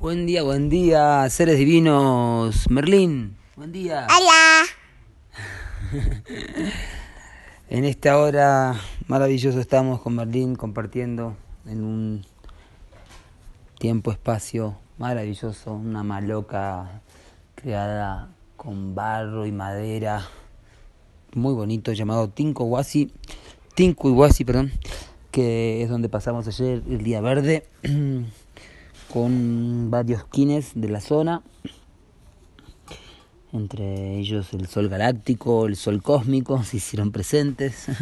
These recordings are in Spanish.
Buen día, buen día, seres divinos. Merlín, buen día. Hola. En esta hora maravilloso estamos con Merlín compartiendo en un tiempo, espacio maravilloso, una maloca creada con barro y madera, muy bonito, llamado Tinco Huasi, Tinco Iguasi, perdón, que es donde pasamos ayer el día verde, con varios kines de la zona, entre ellos el sol galáctico, el sol cósmico, se hicieron presentes,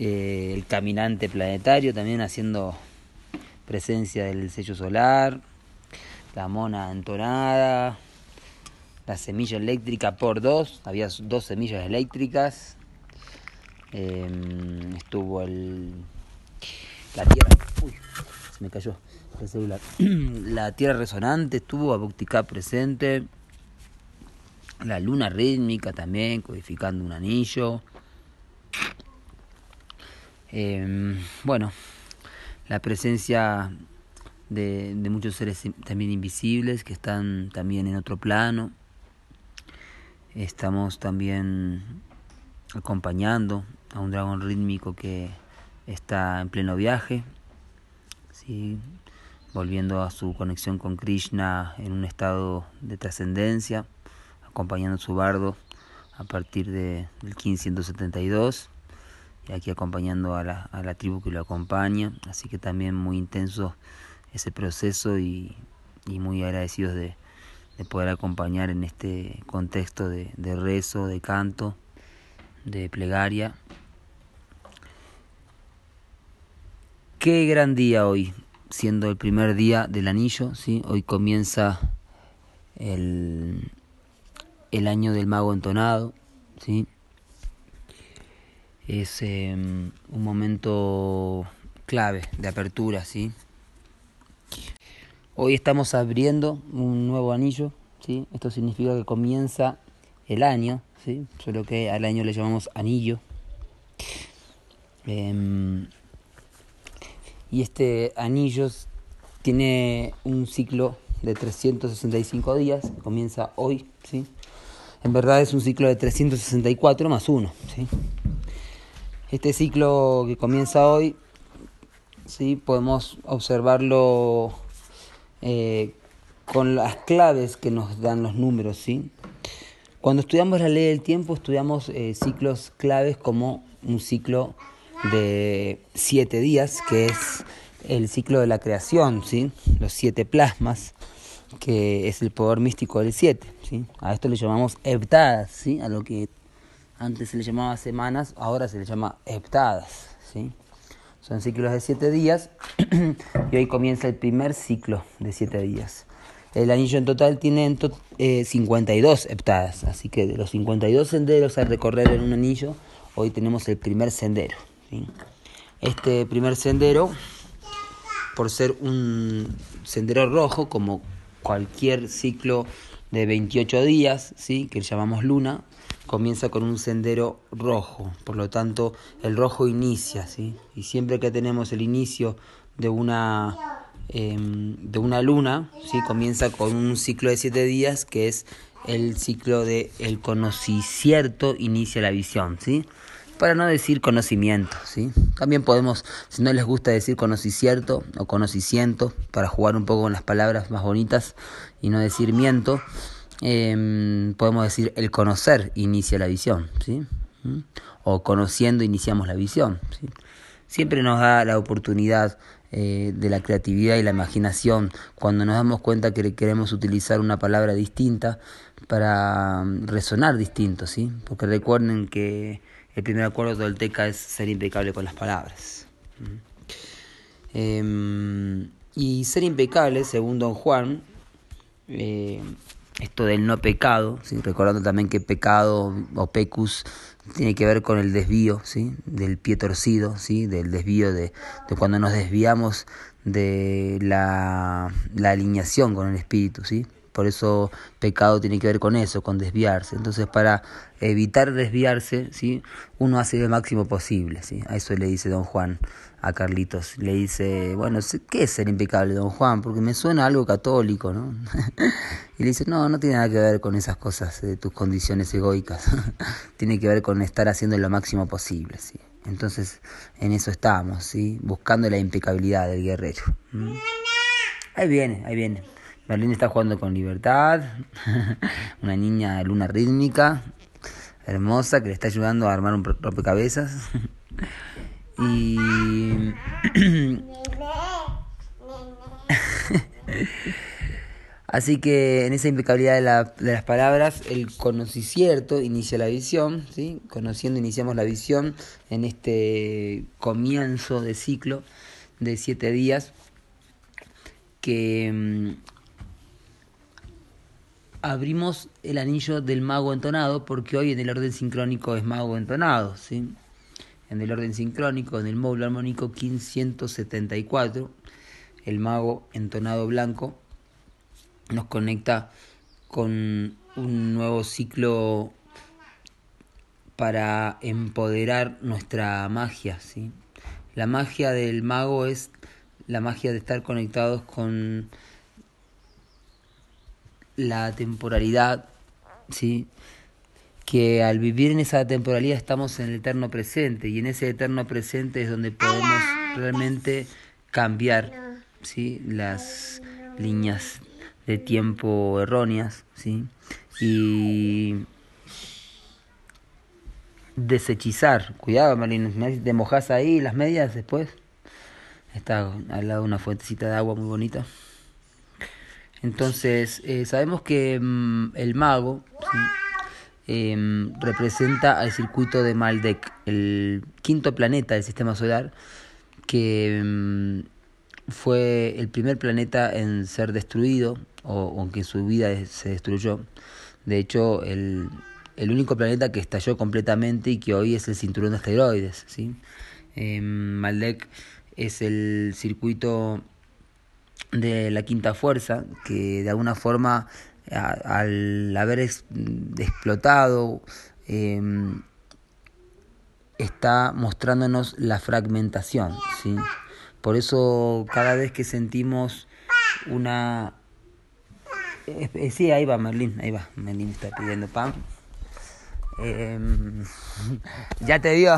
Eh, el caminante planetario también haciendo presencia del sello solar, la mona entonada, la semilla eléctrica por dos, había dos semillas eléctricas, eh, estuvo el, la tierra, uy, me cayó el celular, la tierra resonante estuvo Abuktika presente, la luna rítmica también, codificando un anillo. Eh, bueno, la presencia de, muchos seres también invisibles que están también en otro plano. Estamos también acompañando a un dragón rítmico que está en pleno viaje, ¿sí? volviendo a su conexión con Krishna en un estado de trascendencia, acompañando a su bardo a partir de, del 1572 y aquí acompañando a la, a la tribu que lo acompaña, así que también muy intenso ese proceso y, y muy agradecidos de, de, poder acompañar en este contexto de, de, rezo, de canto, de plegaria. Qué gran día hoy, siendo el primer día del anillo, ¿sí? hoy comienza el, el año del mago entonado, ¿sí? es eh, un momento clave de apertura, ¿sí? Hoy estamos abriendo un nuevo anillo, ¿sí? Esto significa que comienza el año, ¿sí? Solo que al año le llamamos anillo. Eh, y este anillo tiene un ciclo de 365 días, comienza hoy, ¿sí? En verdad es un ciclo de 364 más 1, ¿sí? Este ciclo que comienza hoy, sí, podemos observarlo eh, con las claves que nos dan los números, ¿sí? Cuando estudiamos la ley del tiempo, estudiamos eh, ciclos claves como un ciclo de siete días, que es el ciclo de la creación, ¿sí? Los siete plasmas, que es el poder místico del siete, ¿sí? A esto le llamamos heptadas, ¿sí? A lo que antes se le llamaba semanas, ahora se le llama heptadas. ¿sí? Son ciclos de siete días y hoy comienza el primer ciclo de siete días. El anillo en total tiene en to eh, 52 heptadas, así que de los 52 senderos a recorrer en un anillo, hoy tenemos el primer sendero. Este primer sendero, por ser un sendero rojo, como cualquier ciclo de 28 días, ¿sí? que llamamos luna, comienza con un sendero rojo, por lo tanto el rojo inicia, ¿sí? Y siempre que tenemos el inicio de una, eh, de una luna, ¿sí? Comienza con un ciclo de siete días que es el ciclo de el conocicierto inicia la visión, ¿sí? Para no decir conocimiento, ¿sí? También podemos, si no les gusta decir conocicierto o conocimiento, para jugar un poco con las palabras más bonitas y no decir miento, eh, podemos decir el conocer inicia la visión, ¿sí? ¿Mm? O conociendo iniciamos la visión. Siempre nos da la oportunidad eh, de la creatividad y la imaginación cuando nos damos cuenta que queremos utilizar una palabra distinta para resonar distinto, ¿sí? Porque recuerden que el primer acuerdo tolteca es ser impecable con las palabras. Eh, y ser impecable, según don Juan, eh, esto del no pecado, ¿sí? recordando también que pecado o pecus tiene que ver con el desvío, ¿sí? del pie torcido, ¿sí? del desvío de, de cuando nos desviamos de la, la alineación con el espíritu, ¿sí? Por eso pecado tiene que ver con eso, con desviarse. Entonces, para evitar desviarse, ¿sí? uno hace lo máximo posible. ¿sí? A eso le dice don Juan a Carlitos. Le dice, bueno, ¿qué es ser impecable, don Juan? Porque me suena algo católico, ¿no? y le dice, no, no tiene nada que ver con esas cosas de tus condiciones egoicas. tiene que ver con estar haciendo lo máximo posible, ¿sí? Entonces, en eso estamos, ¿sí? Buscando la impecabilidad del guerrero. Ahí viene, ahí viene. Berlín está jugando con libertad. Una niña luna rítmica, hermosa, que le está ayudando a armar un rompecabezas. y. Así que en esa impecabilidad de, las palabras, el conocicierto inicia la visión, ¿sí? conociendo iniciamos la visión en este comienzo de ciclo de siete días que mm, abrimos el anillo del mago entonado porque hoy en el orden sincrónico es mago entonado, ¿sí? En el orden sincrónico, en el módulo armónico 1574, el mago entonado blanco nos conecta con un nuevo ciclo para empoderar nuestra magia, ¿sí? La magia del mago es la magia de estar conectados con la temporalidad, ¿sí? que al vivir en esa temporalidad estamos en el eterno presente y en ese eterno presente es donde podemos realmente cambiar ¿sí? las líneas de tiempo erróneas, ¿sí? Y desechizar. Cuidado, Marlene, te mojas ahí las medias después. Está al lado una fuentecita de agua muy bonita. Entonces, eh, sabemos que mm, el mago em, representa al circuito de Maldek, el quinto planeta del sistema solar, que mm, fue el primer planeta en ser destruido o, aunque su vida se destruyó. De hecho, el, el, único planeta que estalló completamente y que hoy es el cinturón de asteroides. ¿sí? Eh, Maldek es el circuito de la quinta fuerza que de alguna forma al haber explotado em, está mostrándonos la fragmentación ¿sí? por eso cada vez que sentimos una eh, sí, ahí va Merlín, ahí va. Merlín está pidiendo pan. Em, ya te dio.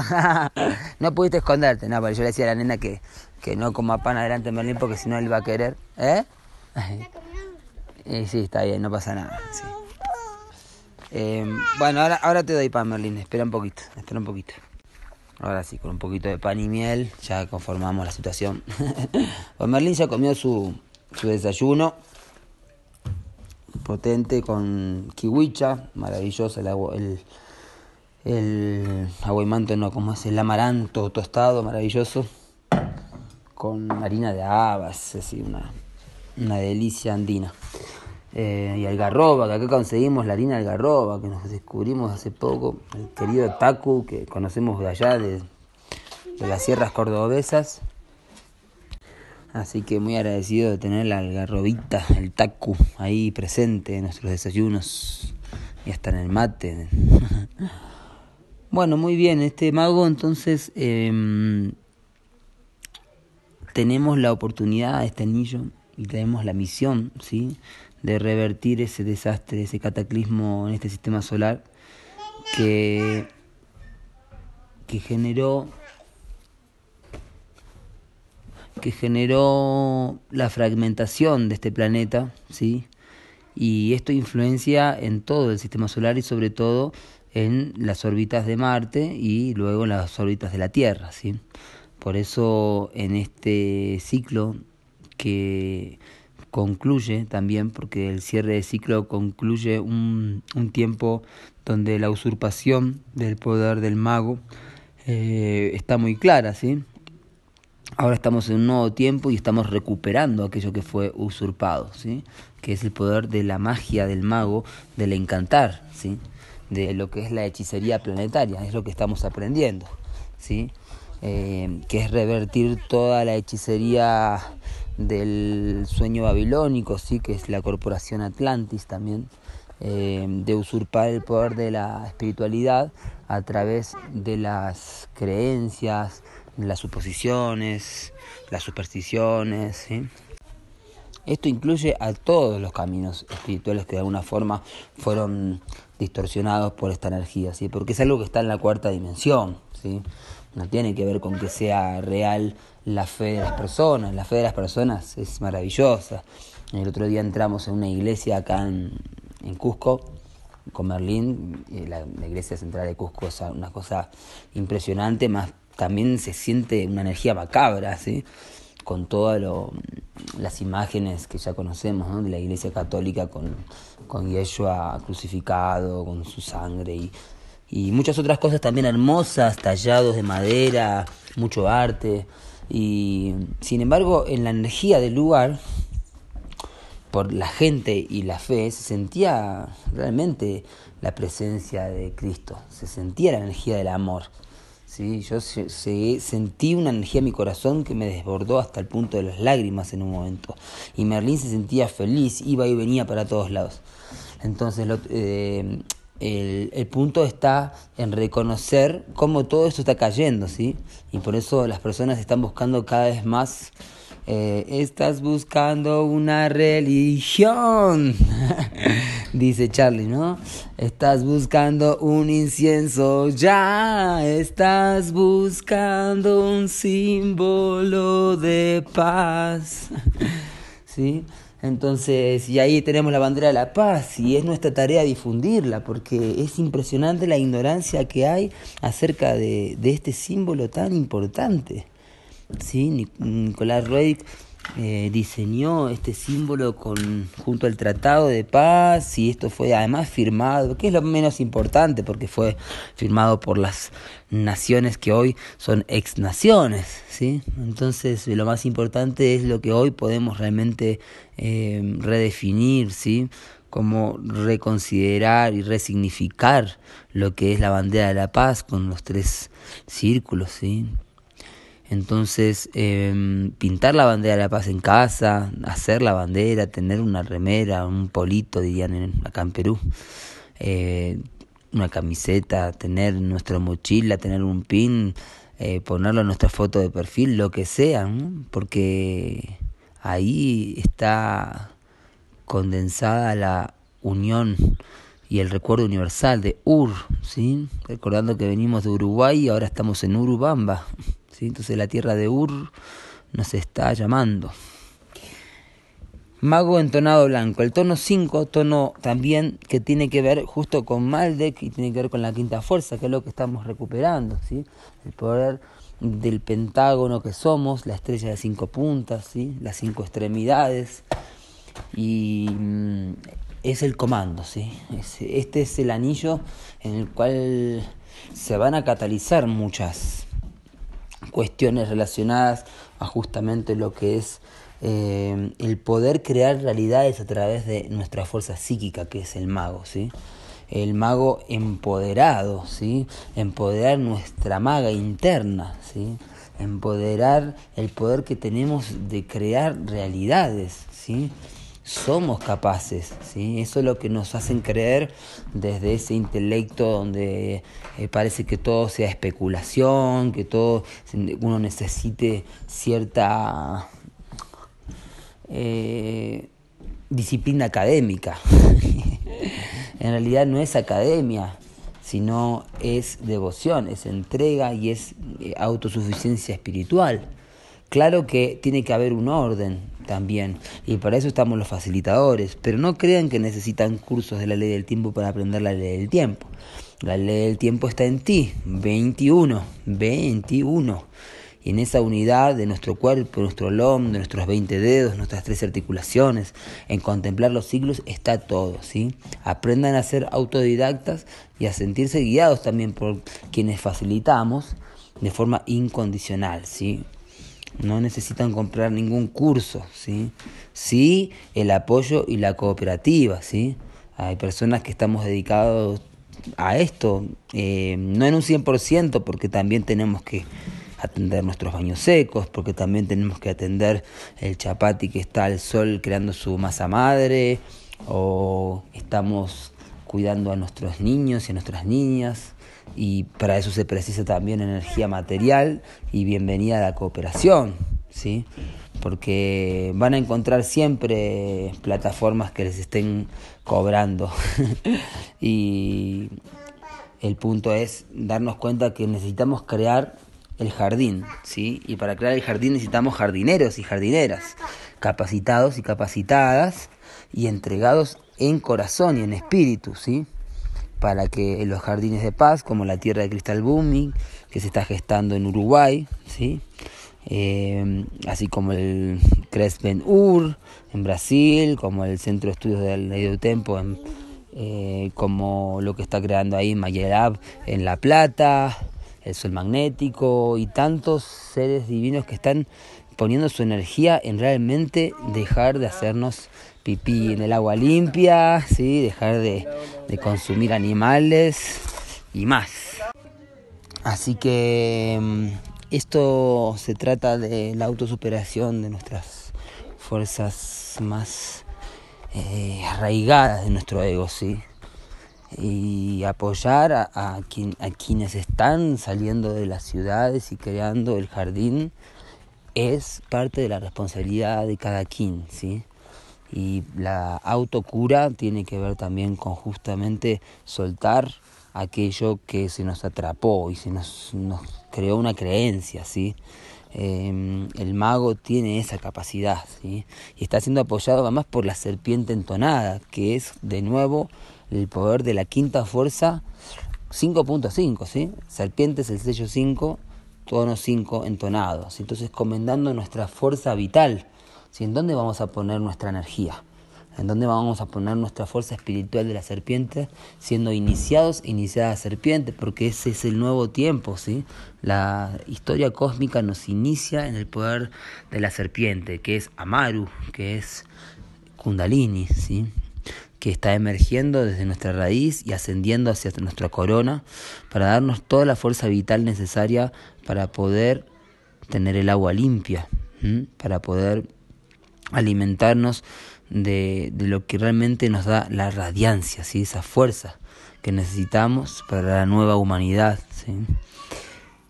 no pudiste esconderte, no, pero yo le decía a la nena que, que no coma pan adelante de Merlín porque si no él va a querer. ¿Eh? sí, está bien, no pasa nada. Em, bueno, ahora, ahora te doy pan, Merlín. Espera un poquito, espera un poquito. Ahora sí, con un poquito de pan y miel ya conformamos la situación. pues Merlín ya comió su, su desayuno potente con kiwicha, maravilloso el agua, el, el aguaimanto, no, como es el amaranto tostado, maravilloso, con harina de habas, así una, una delicia andina. Eh, y algarroba, que acá conseguimos la harina algarroba, que nos descubrimos hace poco, el querido Taku, que conocemos de allá, de, de las sierras cordobesas. Así que muy agradecido de tener la algarrobita, el tacu ahí presente en nuestros desayunos y hasta en el mate. bueno, muy bien, este mago entonces em, tenemos la oportunidad, este anillo, y tenemos la misión, ¿sí? De revertir ese desastre, ese cataclismo en este sistema solar que, que generó que generó la fragmentación de este planeta, ¿sí? Y esto influencia en todo el sistema solar y sobre todo en las órbitas de Marte y luego en las órbitas de la Tierra, ¿sí? Por eso en este ciclo que concluye también, porque el cierre de ciclo concluye un, un tiempo donde la usurpación del poder del mago eh, está muy clara, ¿sí? Ahora estamos en un nuevo tiempo y estamos recuperando aquello que fue usurpado, ¿sí? que es el poder de la magia del mago, del encantar, ¿sí? De lo que es la hechicería planetaria, es lo que estamos aprendiendo, ¿sí? Eh, que es revertir toda la hechicería del sueño babilónico, ¿sí? que es la corporación Atlantis también, eh, de usurpar el poder de la espiritualidad a través de las creencias, las suposiciones, las supersticiones. Esto incluye a todos los caminos espirituales que de alguna forma fueron distorsionados por esta energía, ¿sí? porque es algo que está en la cuarta dimensión. ¿sí? No tiene que ver con que sea real la fe de las personas. La fe de las personas es maravillosa. El otro día entramos en una iglesia acá en, en Cusco, con Merlín, la, la, iglesia central de Cusco es una cosa impresionante, más también se siente una energía macabra, ¿sí? Con todas las imágenes que ya conocemos ¿no? de la iglesia católica, con, con Yeshua crucificado, con su sangre y, y muchas otras cosas también hermosas, tallados de madera, mucho arte. Y sin embargo, en la energía del lugar, por la gente y la fe, se sentía realmente la presencia de Cristo, se sentía la energía del amor. ¿Sí? Yo se, sentí una energía en mi corazón que me desbordó hasta el punto de las lágrimas en un momento. Y Merlín se sentía feliz, iba y venía para todos lados. Entonces, lo, eh, el, el, punto está en reconocer cómo todo esto está cayendo, ¿sí? Y por eso las personas están buscando cada vez más. Eh, estás buscando una religión, dice Charlie, ¿no? Estás buscando un incienso ya, estás buscando un símbolo de paz, ¿sí? Entonces, y ahí tenemos la bandera de la paz y es nuestra tarea difundirla porque es impresionante la ignorancia que hay acerca de, de este símbolo tan importante. ¿Sí? Nicolás Reich eh, diseñó este símbolo con, junto al Tratado de Paz y esto fue además firmado, que es lo menos importante porque fue firmado por las naciones que hoy son ex naciones, ¿sí? Entonces lo más importante es lo que hoy podemos realmente eh, redefinir, ¿sí? como reconsiderar y resignificar lo que es la bandera de la paz con los tres círculos, ¿sí? Entonces, eh, pintar la bandera de la paz en casa, hacer la bandera, tener una remera, un polito, dirían acá en Perú, eh, una camiseta, tener nuestra mochila, tener un pin, eh, ponerlo en nuestra foto de perfil, lo que sea, porque ahí está condensada la unión y el recuerdo universal de Ur, ¿sí? recordando que venimos de Uruguay y ahora estamos en Urubamba. Entonces la tierra de Ur nos está llamando. Mago entonado blanco. El tono 5, tono también que tiene que ver justo con Maldek y tiene que ver con la quinta fuerza, que es lo que estamos recuperando. ¿sí? El poder del pentágono que somos, la estrella de cinco puntas, ¿sí? las cinco extremidades. Y mm, es el comando. ¿sí? Este es el anillo en el cual se van a catalizar muchas cuestiones relacionadas a justamente lo que es eh, el poder crear realidades a través de nuestra fuerza psíquica, que es el mago, ¿sí? El mago empoderado, ¿sí? Empoderar nuestra maga interna, ¿sí? Empoderar el poder que tenemos de crear realidades, ¿sí? Somos capaces, ¿sí? Eso es lo que nos hacen creer desde ese intelecto donde eh, parece que todo sea especulación, que todo uno necesite cierta eh, disciplina académica. en realidad no es academia, sino es devoción, es entrega y es eh, autosuficiencia espiritual. Claro que tiene que haber un orden también, y para eso estamos los facilitadores, pero no crean que necesitan cursos de la ley del tiempo para aprender la ley del tiempo. La ley del tiempo está en ti, 21, 21. Y en esa unidad de nuestro cuerpo, nuestro lom, de nuestros 20 dedos, nuestras tres articulaciones, en contemplar los siglos está todo, ¿sí? Aprendan a ser autodidactas y a sentirse guiados también por quienes facilitamos de forma incondicional, ¿sí? No necesitan comprar ningún curso, ¿sí? Sí, el apoyo y la cooperativa, ¿sí? Hay personas que estamos dedicados a esto, eh, no en un 100%, porque también tenemos que atender nuestros baños secos, porque también tenemos que atender el chapati que está al sol creando su masa madre, o estamos cuidando a nuestros niños y a nuestras niñas, y para eso se precisa también energía material y bienvenida a la cooperación, ¿sí? porque van a encontrar siempre plataformas que les estén cobrando. y el punto es darnos cuenta que necesitamos crear el jardín, ¿sí? Y para crear el jardín necesitamos jardineros y jardineras, capacitados y capacitadas y entregados en corazón y en espíritu, ¿sí? Para que los jardines de paz, como la Tierra de Cristal Booming, que se está gestando en Uruguay, ¿sí? Eh, así como el Crespen Ur en Brasil, como el Centro de Estudios del Medio Tempo, en, eh, como lo que está creando ahí Mayelab en La Plata, el Sol Magnético y tantos seres divinos que están poniendo su energía en realmente dejar de hacernos en el agua limpia, ¿sí? dejar de, de consumir animales y más. Así que mm, esto se trata de la autosuperación de nuestras fuerzas más eh, arraigadas de nuestro ego, ¿sí? Y apoyar a, a, quienes están saliendo de las ciudades y creando el jardín es parte de la responsabilidad de cada quien, ¿sí? Y la autocura tiene que ver también con justamente soltar aquello que se nos atrapó y se nos, nos creó una creencia, ¿sí? Em, el mago tiene esa capacidad, ¿sí? Y está siendo apoyado además por la serpiente entonada, que es de nuevo el poder de la quinta fuerza 5.5, ¿sí? Serpiente es el sello 5, tono 5 entonados. Entonces, comendando nuestra fuerza vital, ¿sí? ¿En dónde vamos a poner nuestra energía? en dónde vamos a poner nuestra fuerza espiritual de la serpiente, siendo iniciados, iniciada serpiente, porque ese es el nuevo tiempo, ¿sí? La historia cósmica nos inicia en el poder de la serpiente, que es Amaru, que es Kundalini, ¿sí? que está emergiendo desde nuestra raíz y ascendiendo hacia nuestra corona para darnos toda la fuerza vital necesaria para poder tener el agua limpia, para poder alimentarnos de, de, lo que realmente nos da la radiancia, ¿sí? esa fuerza que necesitamos para la nueva humanidad. ¿sí?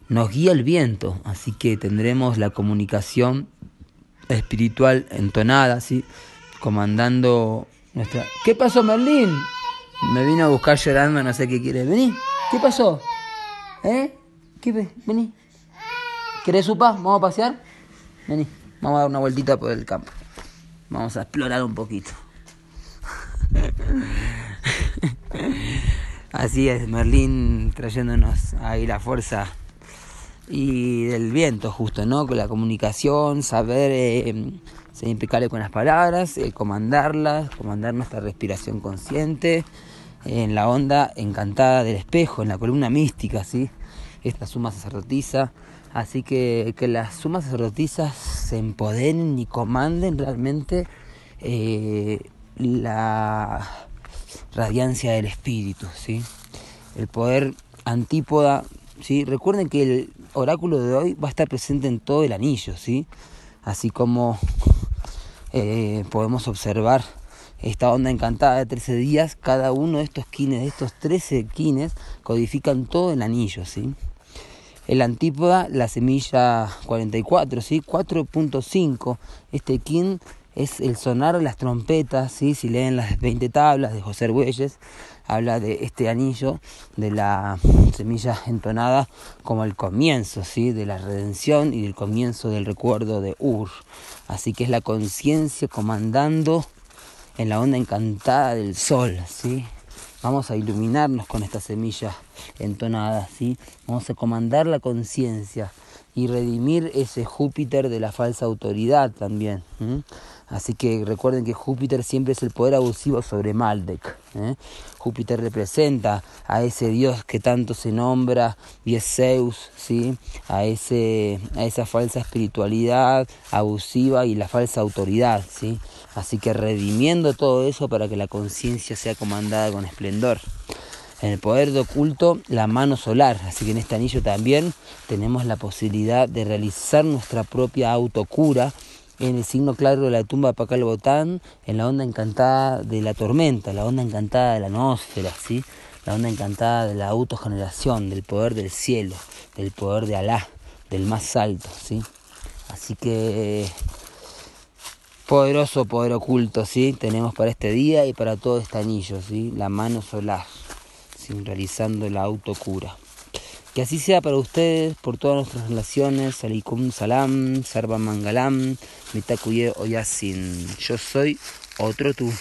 Nos guía el viento, así que tendremos la comunicación espiritual entonada, ¿sí? comandando nuestra... ¿Qué pasó Merlín? Me vino a buscar llorando, no sé qué quiere. Vení, ¿qué pasó? ¿Eh? ¿Qué? Vení. ¿Querés supa? ¿Vamos a pasear? Vení, vamos a dar una vueltita por el campo. Vamos a explorar un poquito. Así es, Merlín trayéndonos ahí la fuerza y del viento justo, ¿no? Con la comunicación, saber eh, ser impecable con las palabras, eh, comandarlas, comandar nuestra respiración consciente, en la onda encantada del espejo, en la columna mística, ¿sí? Esta suma sacerdotisa Así que que las sumas sacerdotisas se empoderen y comanden realmente eh, la radiancia del espíritu, ¿sí? El poder antípoda, ¿sí? Recuerden que el oráculo de hoy va a estar presente en todo el anillo, ¿sí? Así como eh, podemos observar esta onda encantada de 13 días, cada uno de estos kines, de estos 13 kines, codifican todo el anillo, ¿sí? El antípoda, la semilla 44, ¿sí? 4.5. Este kin es el sonar de las trompetas, ¿sí? si leen las 20 tablas de José Arguelles, habla de este anillo, de la semilla entonada como el comienzo ¿sí? de la redención y del comienzo del recuerdo de Ur. Así que es la conciencia comandando en la onda encantada del sol, ¿sí? Vamos a iluminarnos con esta semilla entonada, ¿sí? Vamos a comandar la conciencia y redimir ese Júpiter de la falsa autoridad también. Así que recuerden que Júpiter siempre es el poder abusivo sobre Maldek. ¿eh? Júpiter representa a ese dios que tanto se nombra, y es Zeus, ¿sí? a, ese, a esa falsa espiritualidad abusiva y la falsa autoridad. ¿sí? Así que redimiendo todo eso para que la conciencia sea comandada con esplendor. En el poder de oculto, la mano solar. Así que en este anillo también tenemos la posibilidad de realizar nuestra propia autocura en el signo claro de la tumba de Pacal Botán, en la onda encantada de la tormenta, la onda encantada de la atmósfera, ¿sí? la onda encantada de la autogeneración, del poder del cielo, del poder de Alá, del más alto. ¿sí? Así que poderoso poder oculto, ¿sí? Tenemos para este día y para todo este anillo, ¿sí? La mano solar, ¿sí? Realizando la autocura. Que así sea para ustedes, por todas nuestras relaciones. Alikum salam, sarva mangalam, mitakuye oyasin. Yo soy otro tú.